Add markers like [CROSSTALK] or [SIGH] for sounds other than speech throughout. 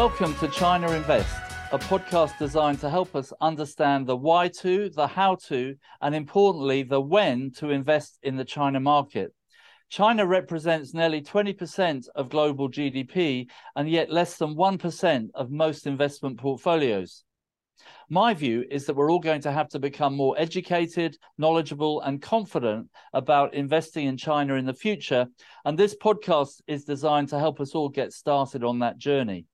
Welcome to China Invest, a podcast designed to help us understand the why to, the how to, and importantly, the when to invest in the China market. China represents nearly 20% of global GDP and yet less than 1% of most investment portfolios. My view is that we're all going to have to become more educated, knowledgeable, and confident about investing in China in the future. And this podcast is designed to help us all get started on that journey.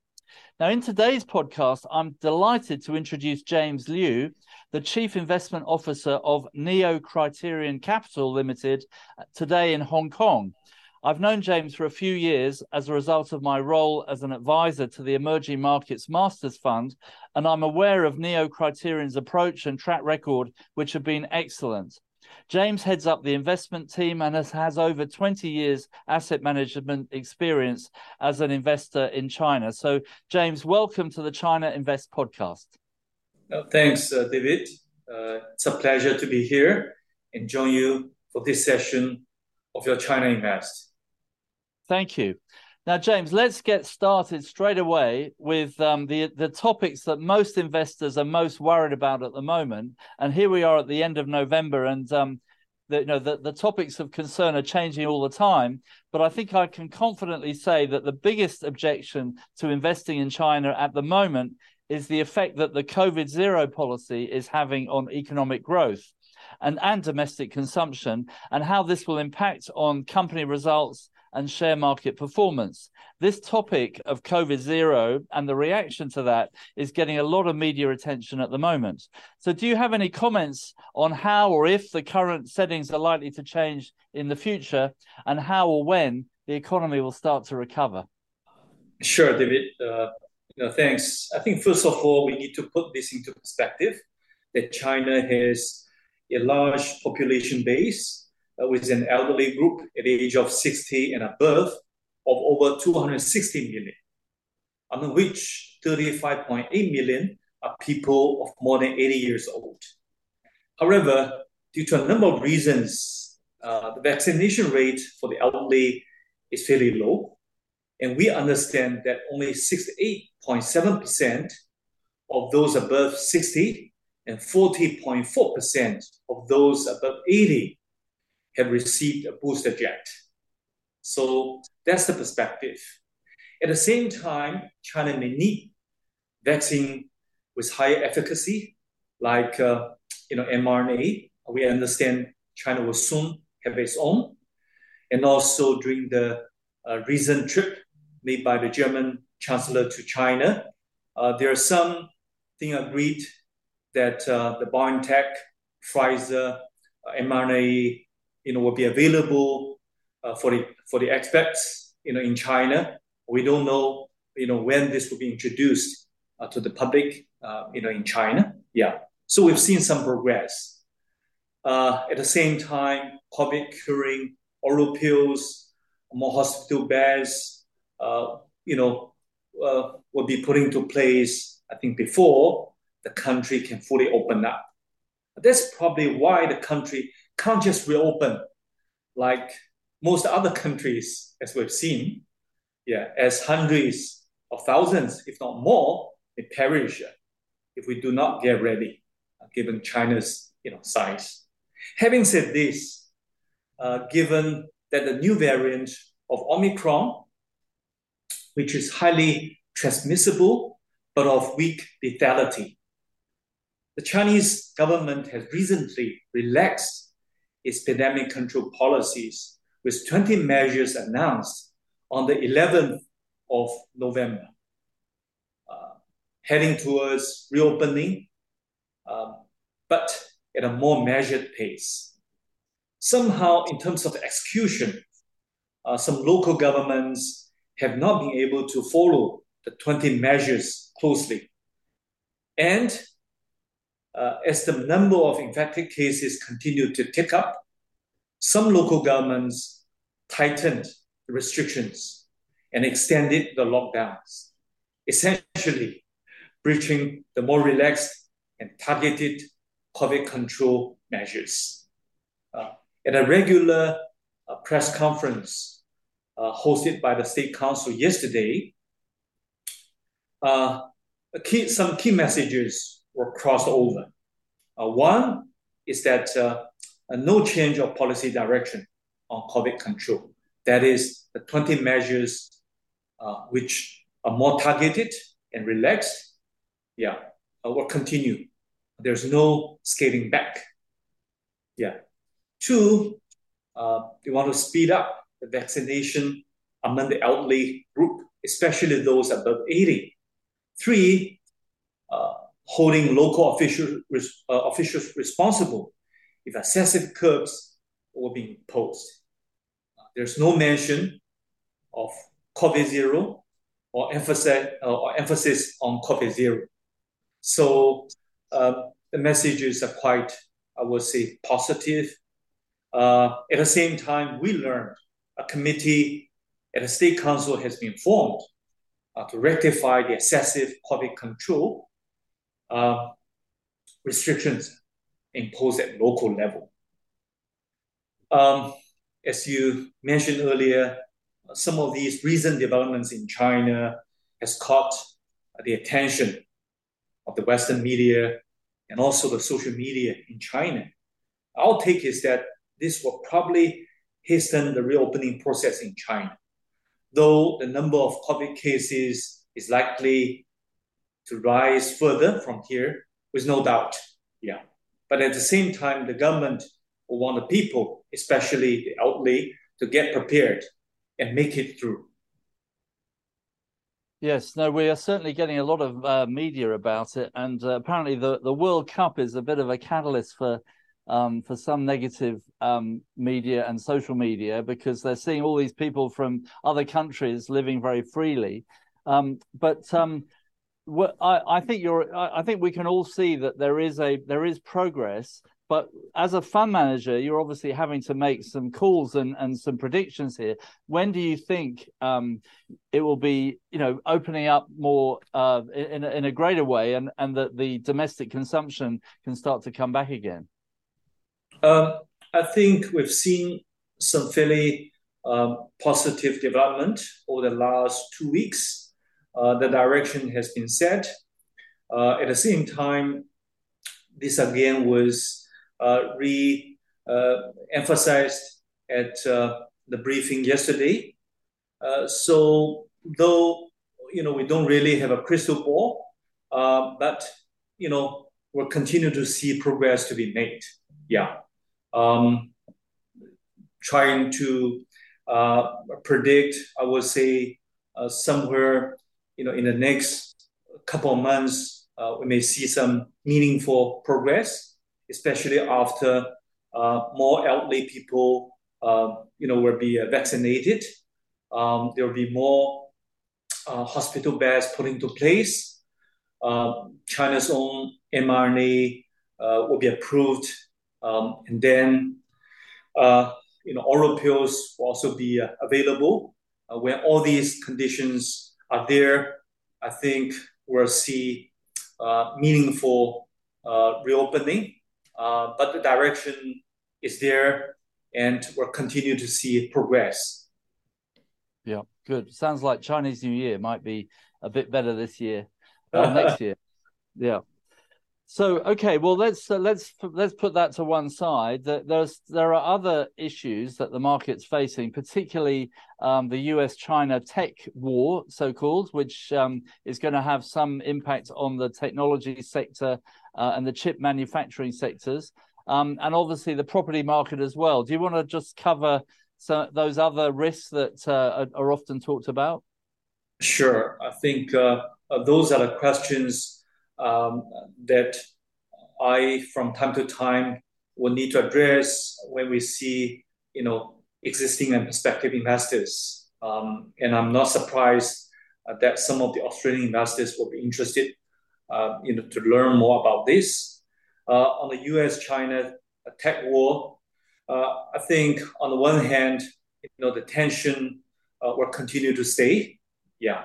Now, in today's podcast, I'm delighted to introduce James Liu, the Chief Investment Officer of Neo Criterion Capital Limited, today in Hong Kong. I've known James for a few years as a result of my role as an advisor to the Emerging Markets Masters Fund, and I'm aware of Neo Criterion's approach and track record, which have been excellent. James heads up the investment team and has, has over 20 years asset management experience as an investor in China. So, James, welcome to the China Invest podcast. Uh, thanks, uh, David. Uh, it's a pleasure to be here and join you for this session of your China Invest. Thank you. Now, James, let's get started straight away with um, the the topics that most investors are most worried about at the moment. And here we are at the end of November, and um, the, you know the, the topics of concern are changing all the time. But I think I can confidently say that the biggest objection to investing in China at the moment is the effect that the COVID zero policy is having on economic growth and, and domestic consumption, and how this will impact on company results and share market performance. This topic of COVID zero and the reaction to that is getting a lot of media attention at the moment. So, do you have any comments on how or if the current settings are likely to change in the future and how or when the economy will start to recover? Sure, David. Uh, you know, thanks. I think, first of all, we need to put this into perspective that China has a large population base with an elderly group at the age of 60 and above of over 260 million, among which 35.8 million are people of more than 80 years old. However, due to a number of reasons, uh, the vaccination rate for the elderly is fairly low, and we understand that only 68.7% of those above 60 and 40.4% of those above 80 have received a booster jab. So that's the perspective. At the same time, China may need vaccine with higher efficacy, like uh, you know mRNA. We understand China will soon have its own, and also during the uh, recent trip made by the German Chancellor to China, uh, there are some things agreed that uh, the BioNTech, Pfizer, uh, mRNA you know, will be available uh, for the for the expats, you know, in China. We don't know, you know, when this will be introduced uh, to the public, uh, you know, in China. Yeah. So we've seen some progress. Uh, at the same time, COVID curing, oral pills, more hospital beds, uh, you know, will be put into place. I think before the country can fully open up. That's probably why the country can't just reopen like most other countries, as we've seen. Yeah, as hundreds of thousands, if not more, may perish if we do not get ready, uh, given China's you know size. Having said this, uh, given that the new variant of Omicron, which is highly transmissible but of weak lethality, the Chinese government has recently relaxed its pandemic control policies, with 20 measures announced on the 11th of November, uh, heading towards reopening, um, but at a more measured pace. Somehow, in terms of execution, uh, some local governments have not been able to follow the 20 measures closely. And as the number of infected cases continued to tick up, some local governments tightened the restrictions and extended the lockdowns, essentially breaching the more relaxed and targeted COVID control measures. Uh, at a regular uh, press conference uh, hosted by the State Council yesterday, uh, key, some key messages were crossed over. Uh, one is that uh, no change of policy direction on COVID control. That is, the 20 measures uh, which are more targeted and relaxed, yeah, uh, will continue. There's no scaling back. Yeah. Two, they want to speed up the vaccination among the elderly group, especially those above 80. Three, uh, holding local officials, uh, officials responsible if excessive curbs were being imposed. Uh, there's no mention of COVID zero or emphasis, uh, or emphasis on COVID zero. So um, the messages are quite, I would say, positive. Uh, at the same time, we learned a committee at the State Council has been formed uh, to rectify the excessive COVID control uh, restrictions imposed at local level. Um, as you mentioned earlier, some of these recent developments in China has caught the attention of the Western media and also the social media in China. Our take is that this will probably hasten the reopening process in China, though the number of COVID cases is likely to rise further from here, with no doubt. Yeah. But at the same time, the government will want the people, especially the elderly, to get prepared and make it through. Yes, no, we are certainly getting a lot of uh, media about it, and uh, apparently the, the World Cup is a bit of a catalyst for um, for some negative um, media and social media because they're seeing all these people from other countries living very freely. Um, but um, I, I, think you're. I think we can all see that there is a there is progress, but as a fund manager, you're obviously having to make some calls and, and some predictions here. When do you think um, it will be, you know, opening up more uh, in, in a greater way, and and that the domestic consumption can start to come back again? Um, I think we've seen some fairly um, positive development over the last two weeks. Uh, the direction has been set. Uh, at the same time, this again was uh, re-emphasized at uh, the briefing yesterday. So though you know we don't really have a crystal ball, but you know we'll continue to see progress to be made. Yeah, um, trying to uh, predict, I would say, uh, somewhere, you know, in the next couple of months, uh, we may see some meaningful progress especially after uh, more elderly people, uh, you know, will be uh, vaccinated. Um, there will be more uh, hospital beds put into place. Um, China's own mRNA uh, will be approved, um, and then you know oral pills will also be available. when all these conditions there, I think we'll see meaningful reopening uh, but the direction is there, and we'll continue to see progress. Yeah, good. Sounds like Chinese New Year might be a bit better this year, uh, next [LAUGHS] year. Yeah. So okay, well let's uh, let's let's put that to one side. There's there are other issues that the market's facing, particularly um, the U.S.-China tech war, so-called, which um, is going to have some impact on the technology sector uh, and the chip manufacturing sectors, um, and obviously the property market as well. Do you want to just cover some, those other risks that uh, are, often talked about? Sure. I think uh, uh, those are the questions um, that I, from time to time, will need to address when we see, you know, existing and prospective investors. Um, and I'm not surprised uh, that some of the Australian investors will be interested uh, you know, to learn more about this. Uh, on the U.S.-China tech war, uh, I think on the one hand, you know, the tension will continue to stay. Yeah.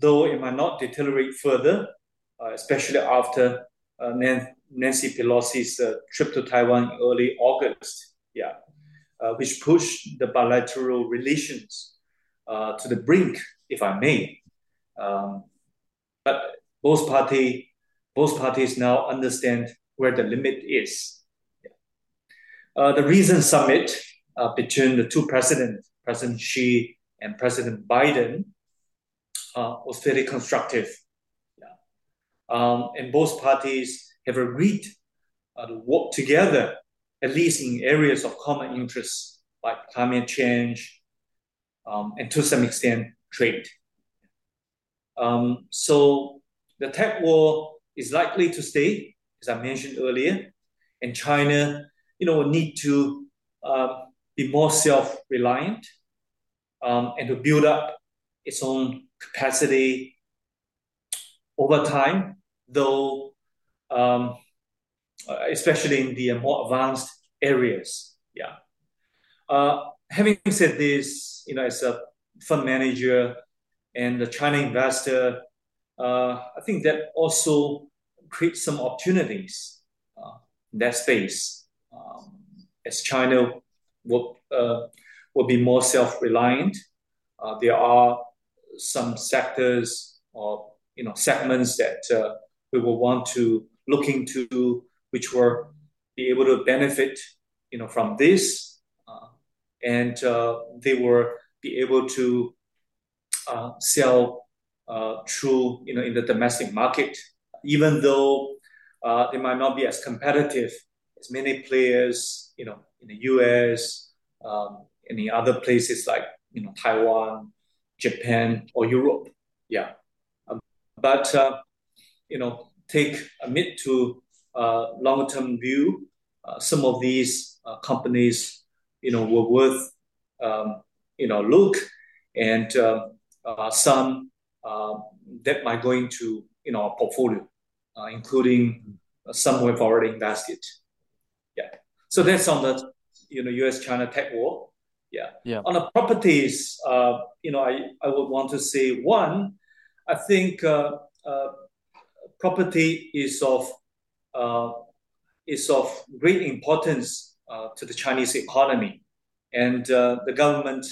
Though it might not deteriorate further, especially after Nancy Pelosi's trip to Taiwan in early August. Yeah. which pushed the bilateral relations to the brink, if I may. Um, but both party, both parties now understand where the limit is. Uh, the recent summit uh, between the two presidents, President Xi and President Biden, uh, was very constructive. Yeah. Um, and both parties have agreed uh, to work together, at least in areas of common interest like climate change um, and to some extent trade. Um, so the tech war is likely to stay, as I mentioned earlier, and China, you know, need to um, be more self-reliant um, and to build up its own capacity over time, though, um, especially in the more advanced areas. Yeah. Uh, having said this, you know, as a fund manager and a China investor, uh, I think that also creates some opportunities uh, in that space um, as China will, uh, will be more self-reliant. Uh, there are some sectors or you know segments that uh, we will want to look into, which will be able to benefit you know from this, uh, and they will be able to sell uh, through you know in the domestic market, even though uh, they might not be as competitive as many players you know in the U.S. Um, in other places like you know Taiwan, Japan, or Europe. Yeah, um, but uh, you know take a mid to uh, longer term view. Uh, some of these uh, companies, you know, were worth um, you know look, and uh, uh, some uh, that might go into you know our portfolio, including some we've already invested. Yeah. So that's on the you know U.S. China tech war. Yeah. Yeah. On the properties, uh, you know, I, I would want to say one, I think uh, uh, property is of uh, is of great importance uh, to the Chinese economy, and uh, the government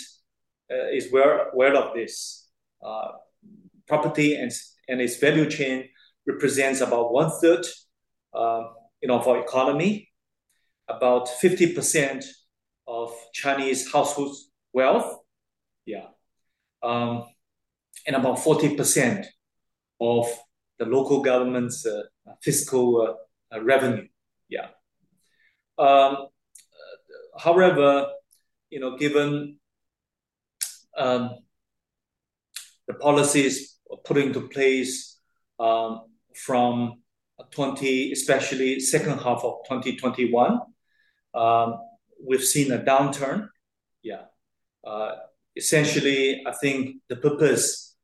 is aware, aware of this property and, and its value chain represents about one third, uh, you know, of our economy. About fifty percent of Chinese household wealth, yeah, um, and about forty percent of the local government's uh, fiscal uh, revenue, yeah. Um, however, you know, given um, the policies put into place um, from 20, especially second half of 2021. We've seen a downturn. Yeah. Uh, essentially, I think the purpose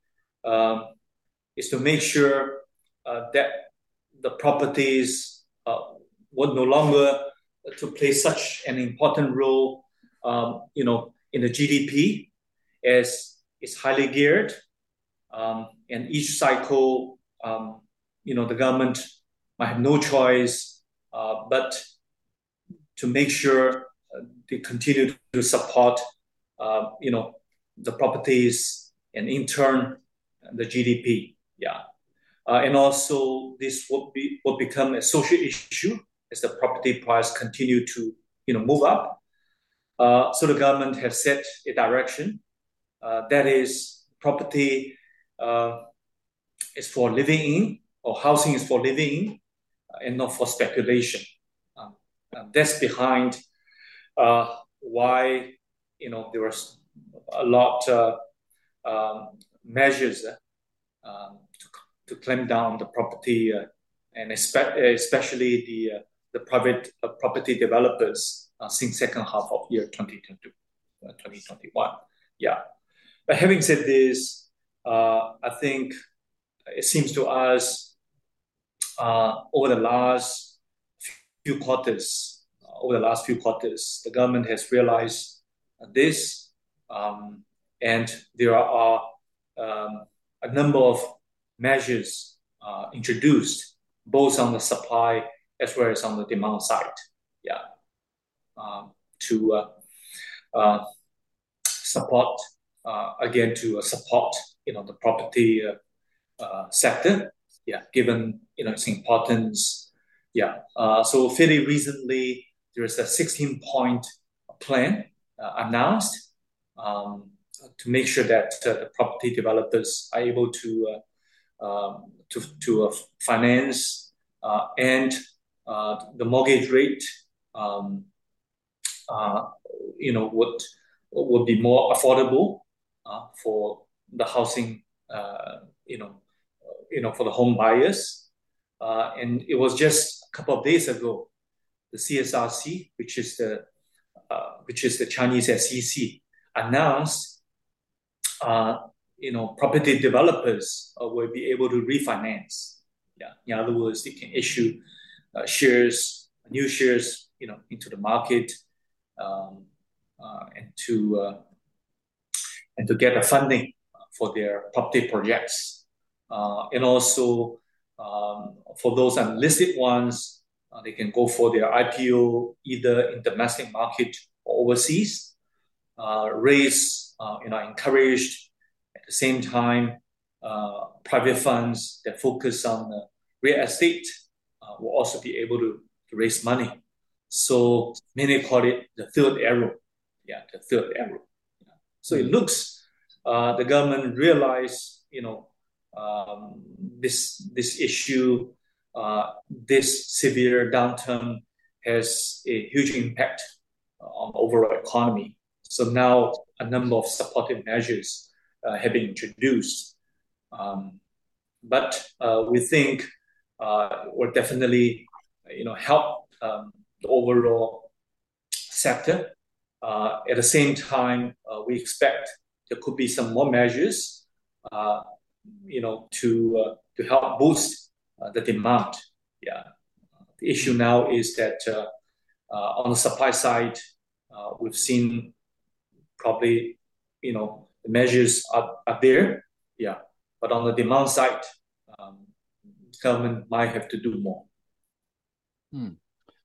um, is to make sure uh, that the properties uh, would no longer to play such an important role, um, you know, in the GDP as it's highly geared um, and each cycle, um, you know, the government might have no choice uh, but to make sure they continue to support, uh, you know, the properties and in turn the GDP. Yeah, uh, and also this will be will become a social issue as the property price continue to you know move up. Uh, so the government has set a direction uh, that is property uh, is for living in, or housing is for living in, uh, and not for speculation. That's behind why you know there was a lot uh, um, measures uh, um, to, to clamp down the property uh, and especially the the private property developers since second half of year 2022, 2021. Yeah, but having said this, uh, I think it seems to us uh, over the last few quarters, uh, over the last few quarters, the government has realized this, um, and there are um, a number of measures uh, introduced, both on the supply as well as on the demand side. Yeah, um, to uh, uh, support again to support you know the property uh, sector. Yeah, given you know its importance. Yeah, so fairly recently there is a 16-point plan announced um, to make sure that the property developers are able to um, to to finance and the mortgage rate um, uh, you know, would would be more affordable uh, for the housing, uh, you know, you know, for the home buyers. and it was just a couple of days ago, the CSRC, which is the which is the Chinese SEC, announced uh, you know, property developers uh, will be able to refinance. Yeah, in other words, they can issue uh, shares, new shares, you know, into the market um, uh, and to uh, and to get the funding for their property projects. Uh, and also um, for those unlisted ones, Uh, they can go for their IPO either in domestic market or overseas. Uh, raise, uh, you know, encouraged at the same time, private funds that focus on real estate will also be able to, to raise money so many call it the third arrow. Yeah, the third arrow. Yeah. So it looks uh, the government realized, you know, um, this this issue, uh, this severe downturn has a huge impact on the overall economy. So now a number of supportive measures uh, have been introduced. Um, but uh, we think uh, will definitely, you know, help um, the overall sector. Uh, at the same time, uh, we expect there could be some more measures, you know, to to help boost the demand. Yeah. The issue now is that on the supply side, we've seen probably, you know, the measures are, are there. Yeah. But on the demand side, um, government might have to do more. Hmm.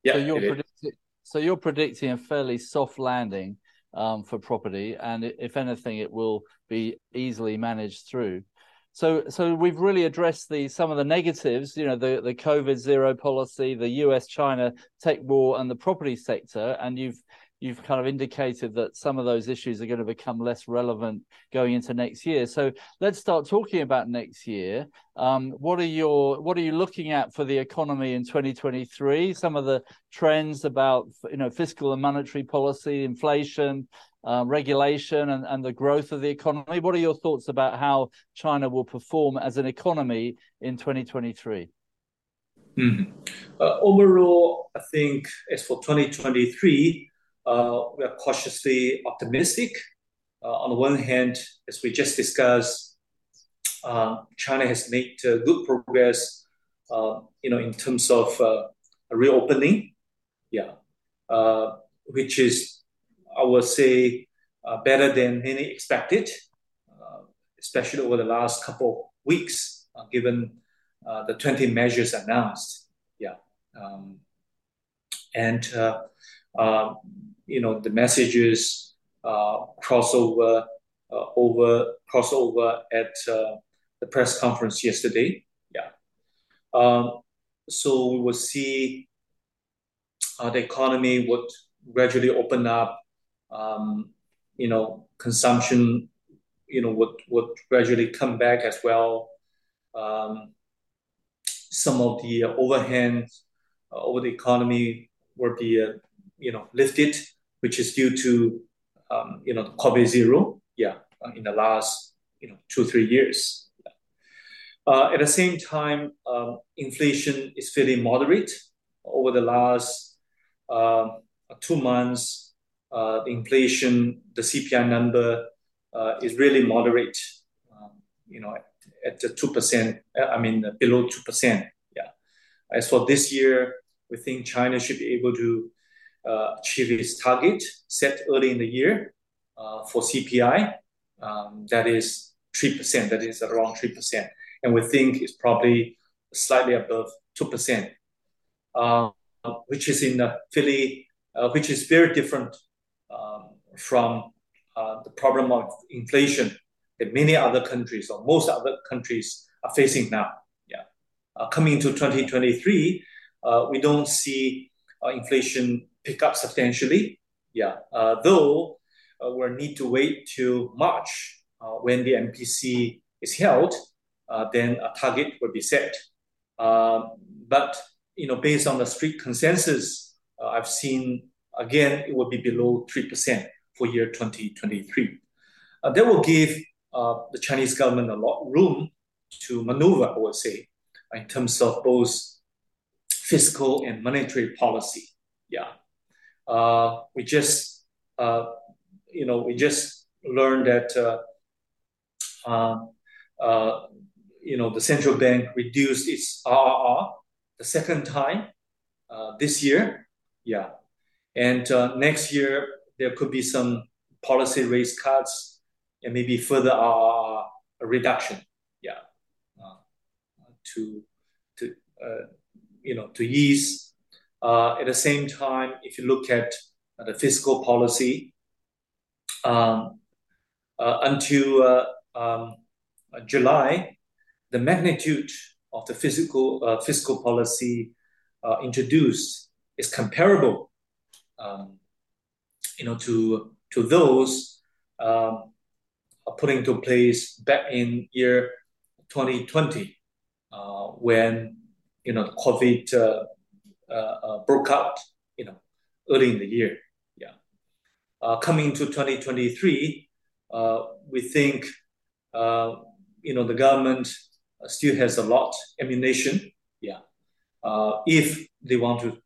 Yeah, so you're predicting. So you're predicting a fairly soft landing um, for property, and if anything, it will be easily managed through. So, so we've really addressed the some of the negatives. You know, the the COVID zero policy, the U.S. China tech war, and the property sector. And you've you've kind of indicated that some of those issues are going to become less relevant going into next year. So let's start talking about next year. Um, what are your what are you looking at for the economy in 2023? Some of the trends about you know fiscal and monetary policy, inflation, uh, regulation, and, and the growth of the economy. What are your thoughts about how China will perform as an economy in 2023? Mm-hmm. Uh, overall, I think as for 2023, uh, Uh, we are cautiously optimistic. Uh, on the one hand, as we just discussed, uh, China has made uh, good progress, uh, you know, in terms of reopening. Yeah. Which is, I would say, better than many expected, especially over the last couple of weeks, given the 20 measures announced. Yeah. Um, and you know the messages uh, crossover uh, over crossover at uh, the press conference yesterday. Yeah, um, so we will see uh, the economy would gradually open up. Um, you know, consumption, you know, would would gradually come back as well. Um, some of the overhand uh, over the economy will be uh, you know lifted, which is due to um, you know COVID zero, yeah, uh, in the last you know two three years. Uh, at the same time, um, inflation is fairly moderate over the last uh, two months. Uh, the inflation, the CPI number, uh, is really moderate. Um, you know, at the two percent. I mean, below two percent. Yeah. As for this year, we think China should be able to achieve its target set early in the year uh, for CPI. Um, that is 3%, that is around 3%. And we think it's probably slightly above 2%, uh, which is in a uh, which is very different um, from uh, the problem of inflation that many other countries or most other countries are facing now. Yeah. Coming to 2023, we don't see inflation pick up substantially. Yeah. Uh, though, uh, we'll need to wait till March, uh, when the NPC is held, then a target will be set. Um, but, you know, based on the street consensus, I've seen, again, it will be below 3% for year 2023. That will give the Chinese government a lot room to maneuver, I would say, in terms of both fiscal and monetary policy. Yeah. Uh, we just, uh, you know, we just learned that, uh, um, you know, the central bank reduced its RRR the second time this year. Yeah. And next year, there could be some policy rate cuts and maybe further RRR reduction. Yeah. To, you know, to ease. Uh, at the same time, if you look at the fiscal policy, um, uh, until uh, um, July, the magnitude of the fiscal policy introduced is comparable, um, you know, to those put into place back in year 2020, when, you know, COVID Uh, uh, broke out, you know, early in the year. Yeah. Uh, coming to 2023, we think, you know, the government still has a lot ammunition. Yeah. If they want to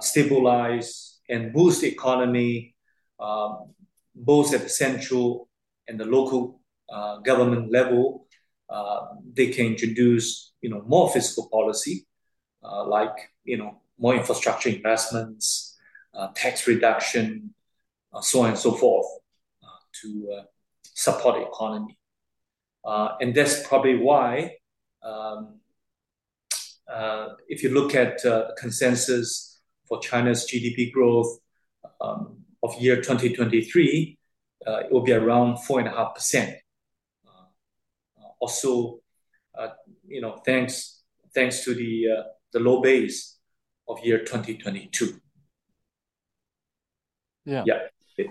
stabilize and boost the economy, um, both at the central and the local government level, they can introduce, you know, more fiscal policy, like, you know, more infrastructure investments, uh, tax reduction, uh, so on and so forth, uh, to support the economy. And that's probably why, um, if you look at consensus for China's GDP growth um, of year 2023, it will be around 4.5%. Also, you know, thanks to the low base of year 2022. Yeah. Yeah.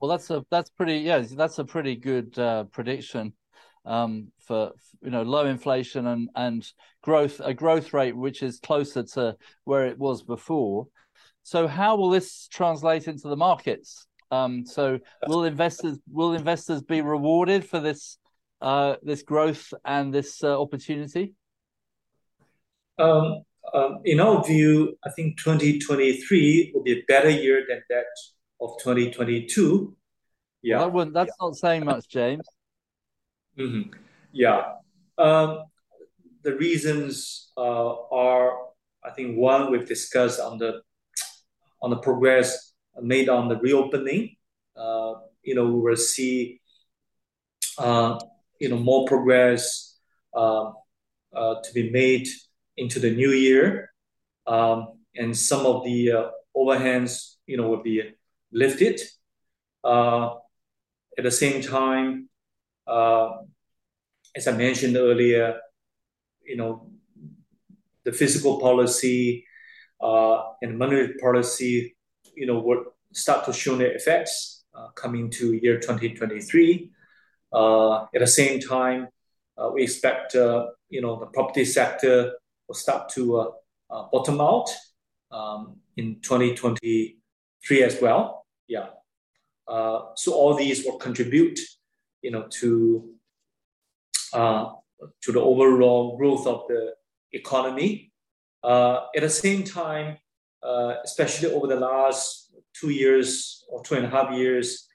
Well, that's a that's pretty yeah that's a pretty good uh, prediction um, for, you know, low inflation and and growth, a growth rate which is closer to where it was before. So how will this translate into the markets? Um, so will investors will investors be rewarded for this uh, this growth and this uh, opportunity? Um, in our view, I think 2023 will be a better year than that of 2022. Yeah. That's not saying much, James. Mm-hmm. Yeah. Um, the reasons uh, are, I think, one, we've discussed on the on the progress made on the reopening. Uh, you know, we will see, uh, you know, more progress to be made into the new year. Um, and some of the uh, overhangs, you know, will be lifted. Uh, at the same time, uh, as I mentioned earlier, you know, the fiscal policy and monetary policy, you know, will start to show their effects coming to year 2023. At the same time, we expect, you know, the property sector will start to bottom out um, in 2023 as well. Yeah. Uh, so all these will contribute, you know, to uh, the overall growth of the economy. Uh, at the same time, especially over the last two years or two and a half years,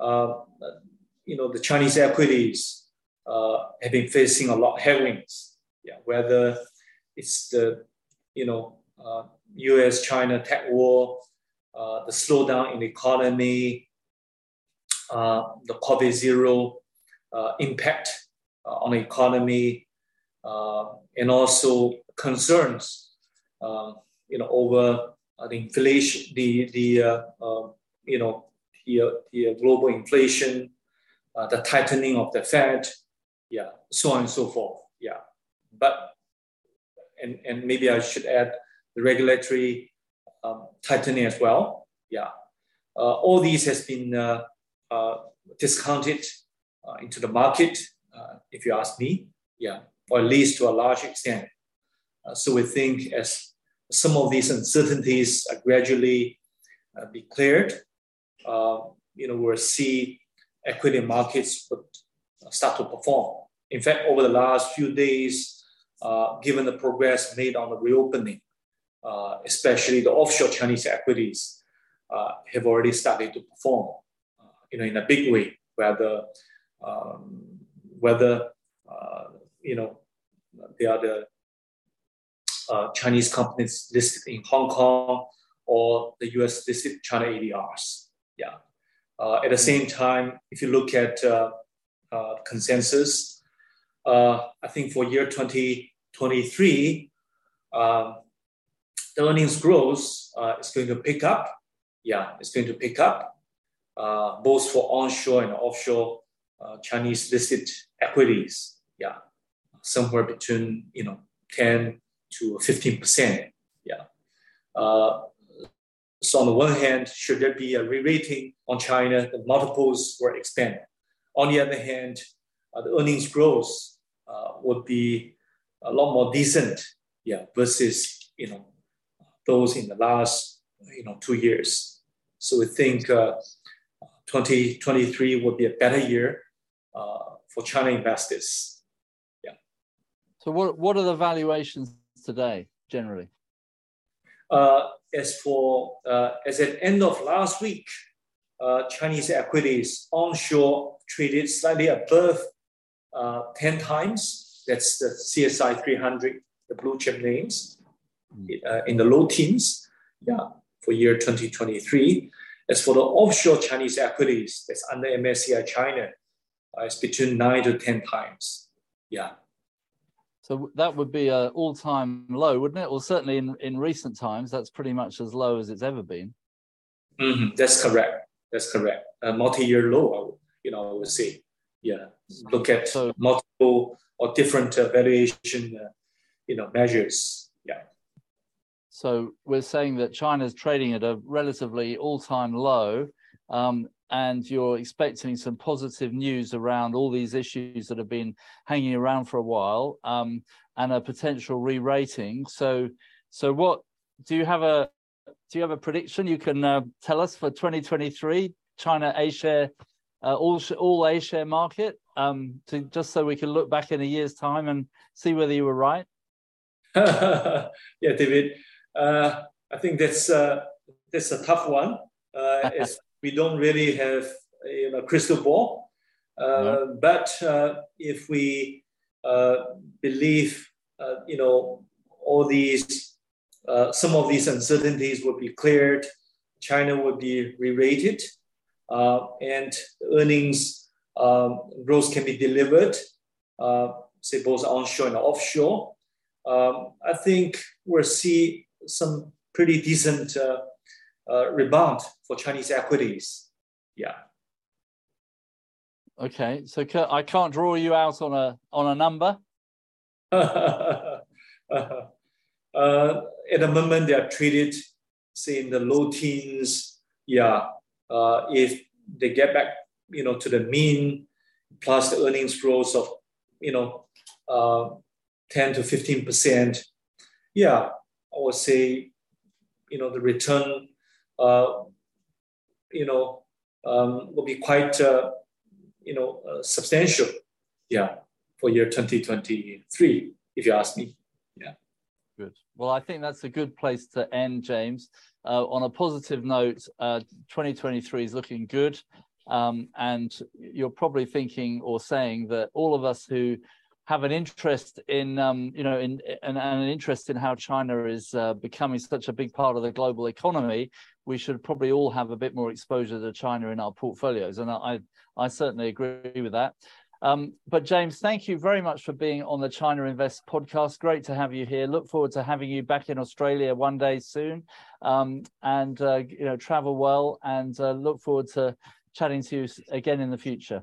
you know, the Chinese equities have been facing a lot of headwinds. Yeah. Whether it's the, you know, uh, U.S.-China tech war, uh, the slowdown in the economy, uh, the COVID zero impact on the economy, and also concerns, um, you know, over the inflation, the, the um, you know, the global inflation, the tightening of the Fed, yeah, so on and so forth. Yeah, but and and maybe I should add the regulatory um, tightening as well. Yeah, uh, all these has been uh, uh, discounted uh, into the market, uh, if you ask me. Yeah, or at least to a large extent. Uh, so we think as some of these uncertainties are gradually be cleared, you know, we'll see equity markets would start to perform. In fact, over the last few days, given the progress made on the reopening, uh, especially the offshore Chinese equities uh, have already started to perform, uh, you know, in a big way. Whether um, whether uh, you know they are the uh, Chinese companies listed in Hong Kong or the U.S. listed China ADRs. Yeah. at the same time, if you look at consensus, I think for year 2023. Um, the earnings growth uh, is going to pick up. Yeah, it's going to pick up uh, both for onshore and offshore uh, Chinese listed equities. Yeah, somewhere between you know 10 to 15 percent. Yeah. Uh, so on the one hand, should there be a re-rating on China, the multiples will expand. On the other hand, uh, the earnings growth uh, would be a lot more decent. Yeah, versus you know those in the last you know two years. So we think uh, 2023 will be a better year uh, for China investors. Yeah. So what what are the valuations today generally? Uh, as for uh, as at end of last week, uh, Chinese equities onshore traded slightly above uh, 10 times. That's the CSI 300, the blue chip names uh, in the low teens, yeah, for year 2023. As for the offshore Chinese equities that's under MSCI China, uh, it's between nine to 10 times. Yeah. So that would be an all-time low, wouldn't it? Well, certainly in, in recent times, that's pretty much as low as it's ever been. Mm-hmm. That's correct. That's correct. A multi-year low, you know, I would say. Yeah. Look at so, multiple or different uh, valuation, uh, you know, measures. Yeah. So we're saying that China's trading at a relatively all-time low, um, and you're expecting some positive news around all these issues that have been hanging around for a while, um, and a potential re-rating. So, so what do you have a do you have a prediction you can uh, tell us for 2023 China A share, uh, all all A share market, um, to just so we can look back in a year's time and see whether you were right? [LAUGHS] yeah, David. Uh, I think that's uh, that's a tough one. Uh, [LAUGHS] we don't really have a, a crystal ball. Uh, no. But uh, if we uh, believe, you know, all these, some of these uncertainties will be cleared, China will be re-rated, and earnings um, growth can be delivered, say both onshore and offshore. Um, I think we'll see some pretty decent uh, uh, rebound for Chinese equities. Yeah. Okay, so I can't draw you out on a on a number. [LAUGHS] uh, at the moment, they are traded, say, in the low teens. Yeah, uh, if they get back, you know, to the mean plus the earnings growth of, you know, uh, ten to fifteen percent. Yeah, I would say, you know, the return, uh, you know, um, will be quite, uh, you know, uh, substantial. Yeah, for year 2023, if you ask me. Good. Well, I think that's a good place to end, James. Uh, on a positive note, uh, 2023 is looking good. Um, and you're probably thinking or saying that all of us who have an interest in um, you know in and, an interest in how China is uh, becoming such a big part of the global economy, we should probably all have a bit more exposure to China in our portfolios, and I I certainly agree with that. Um, but James, thank you very much for being on the China Invest podcast. Great to have you here. Look forward to having you back in Australia one day soon, um, and uh, you know travel well, and uh, look forward to chatting to you again in the future.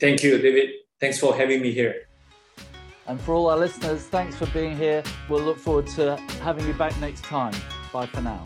Thank you, David. Thanks for having me here. And for all our listeners, thanks for being here. We'll look forward to having you back next time. Bye for now.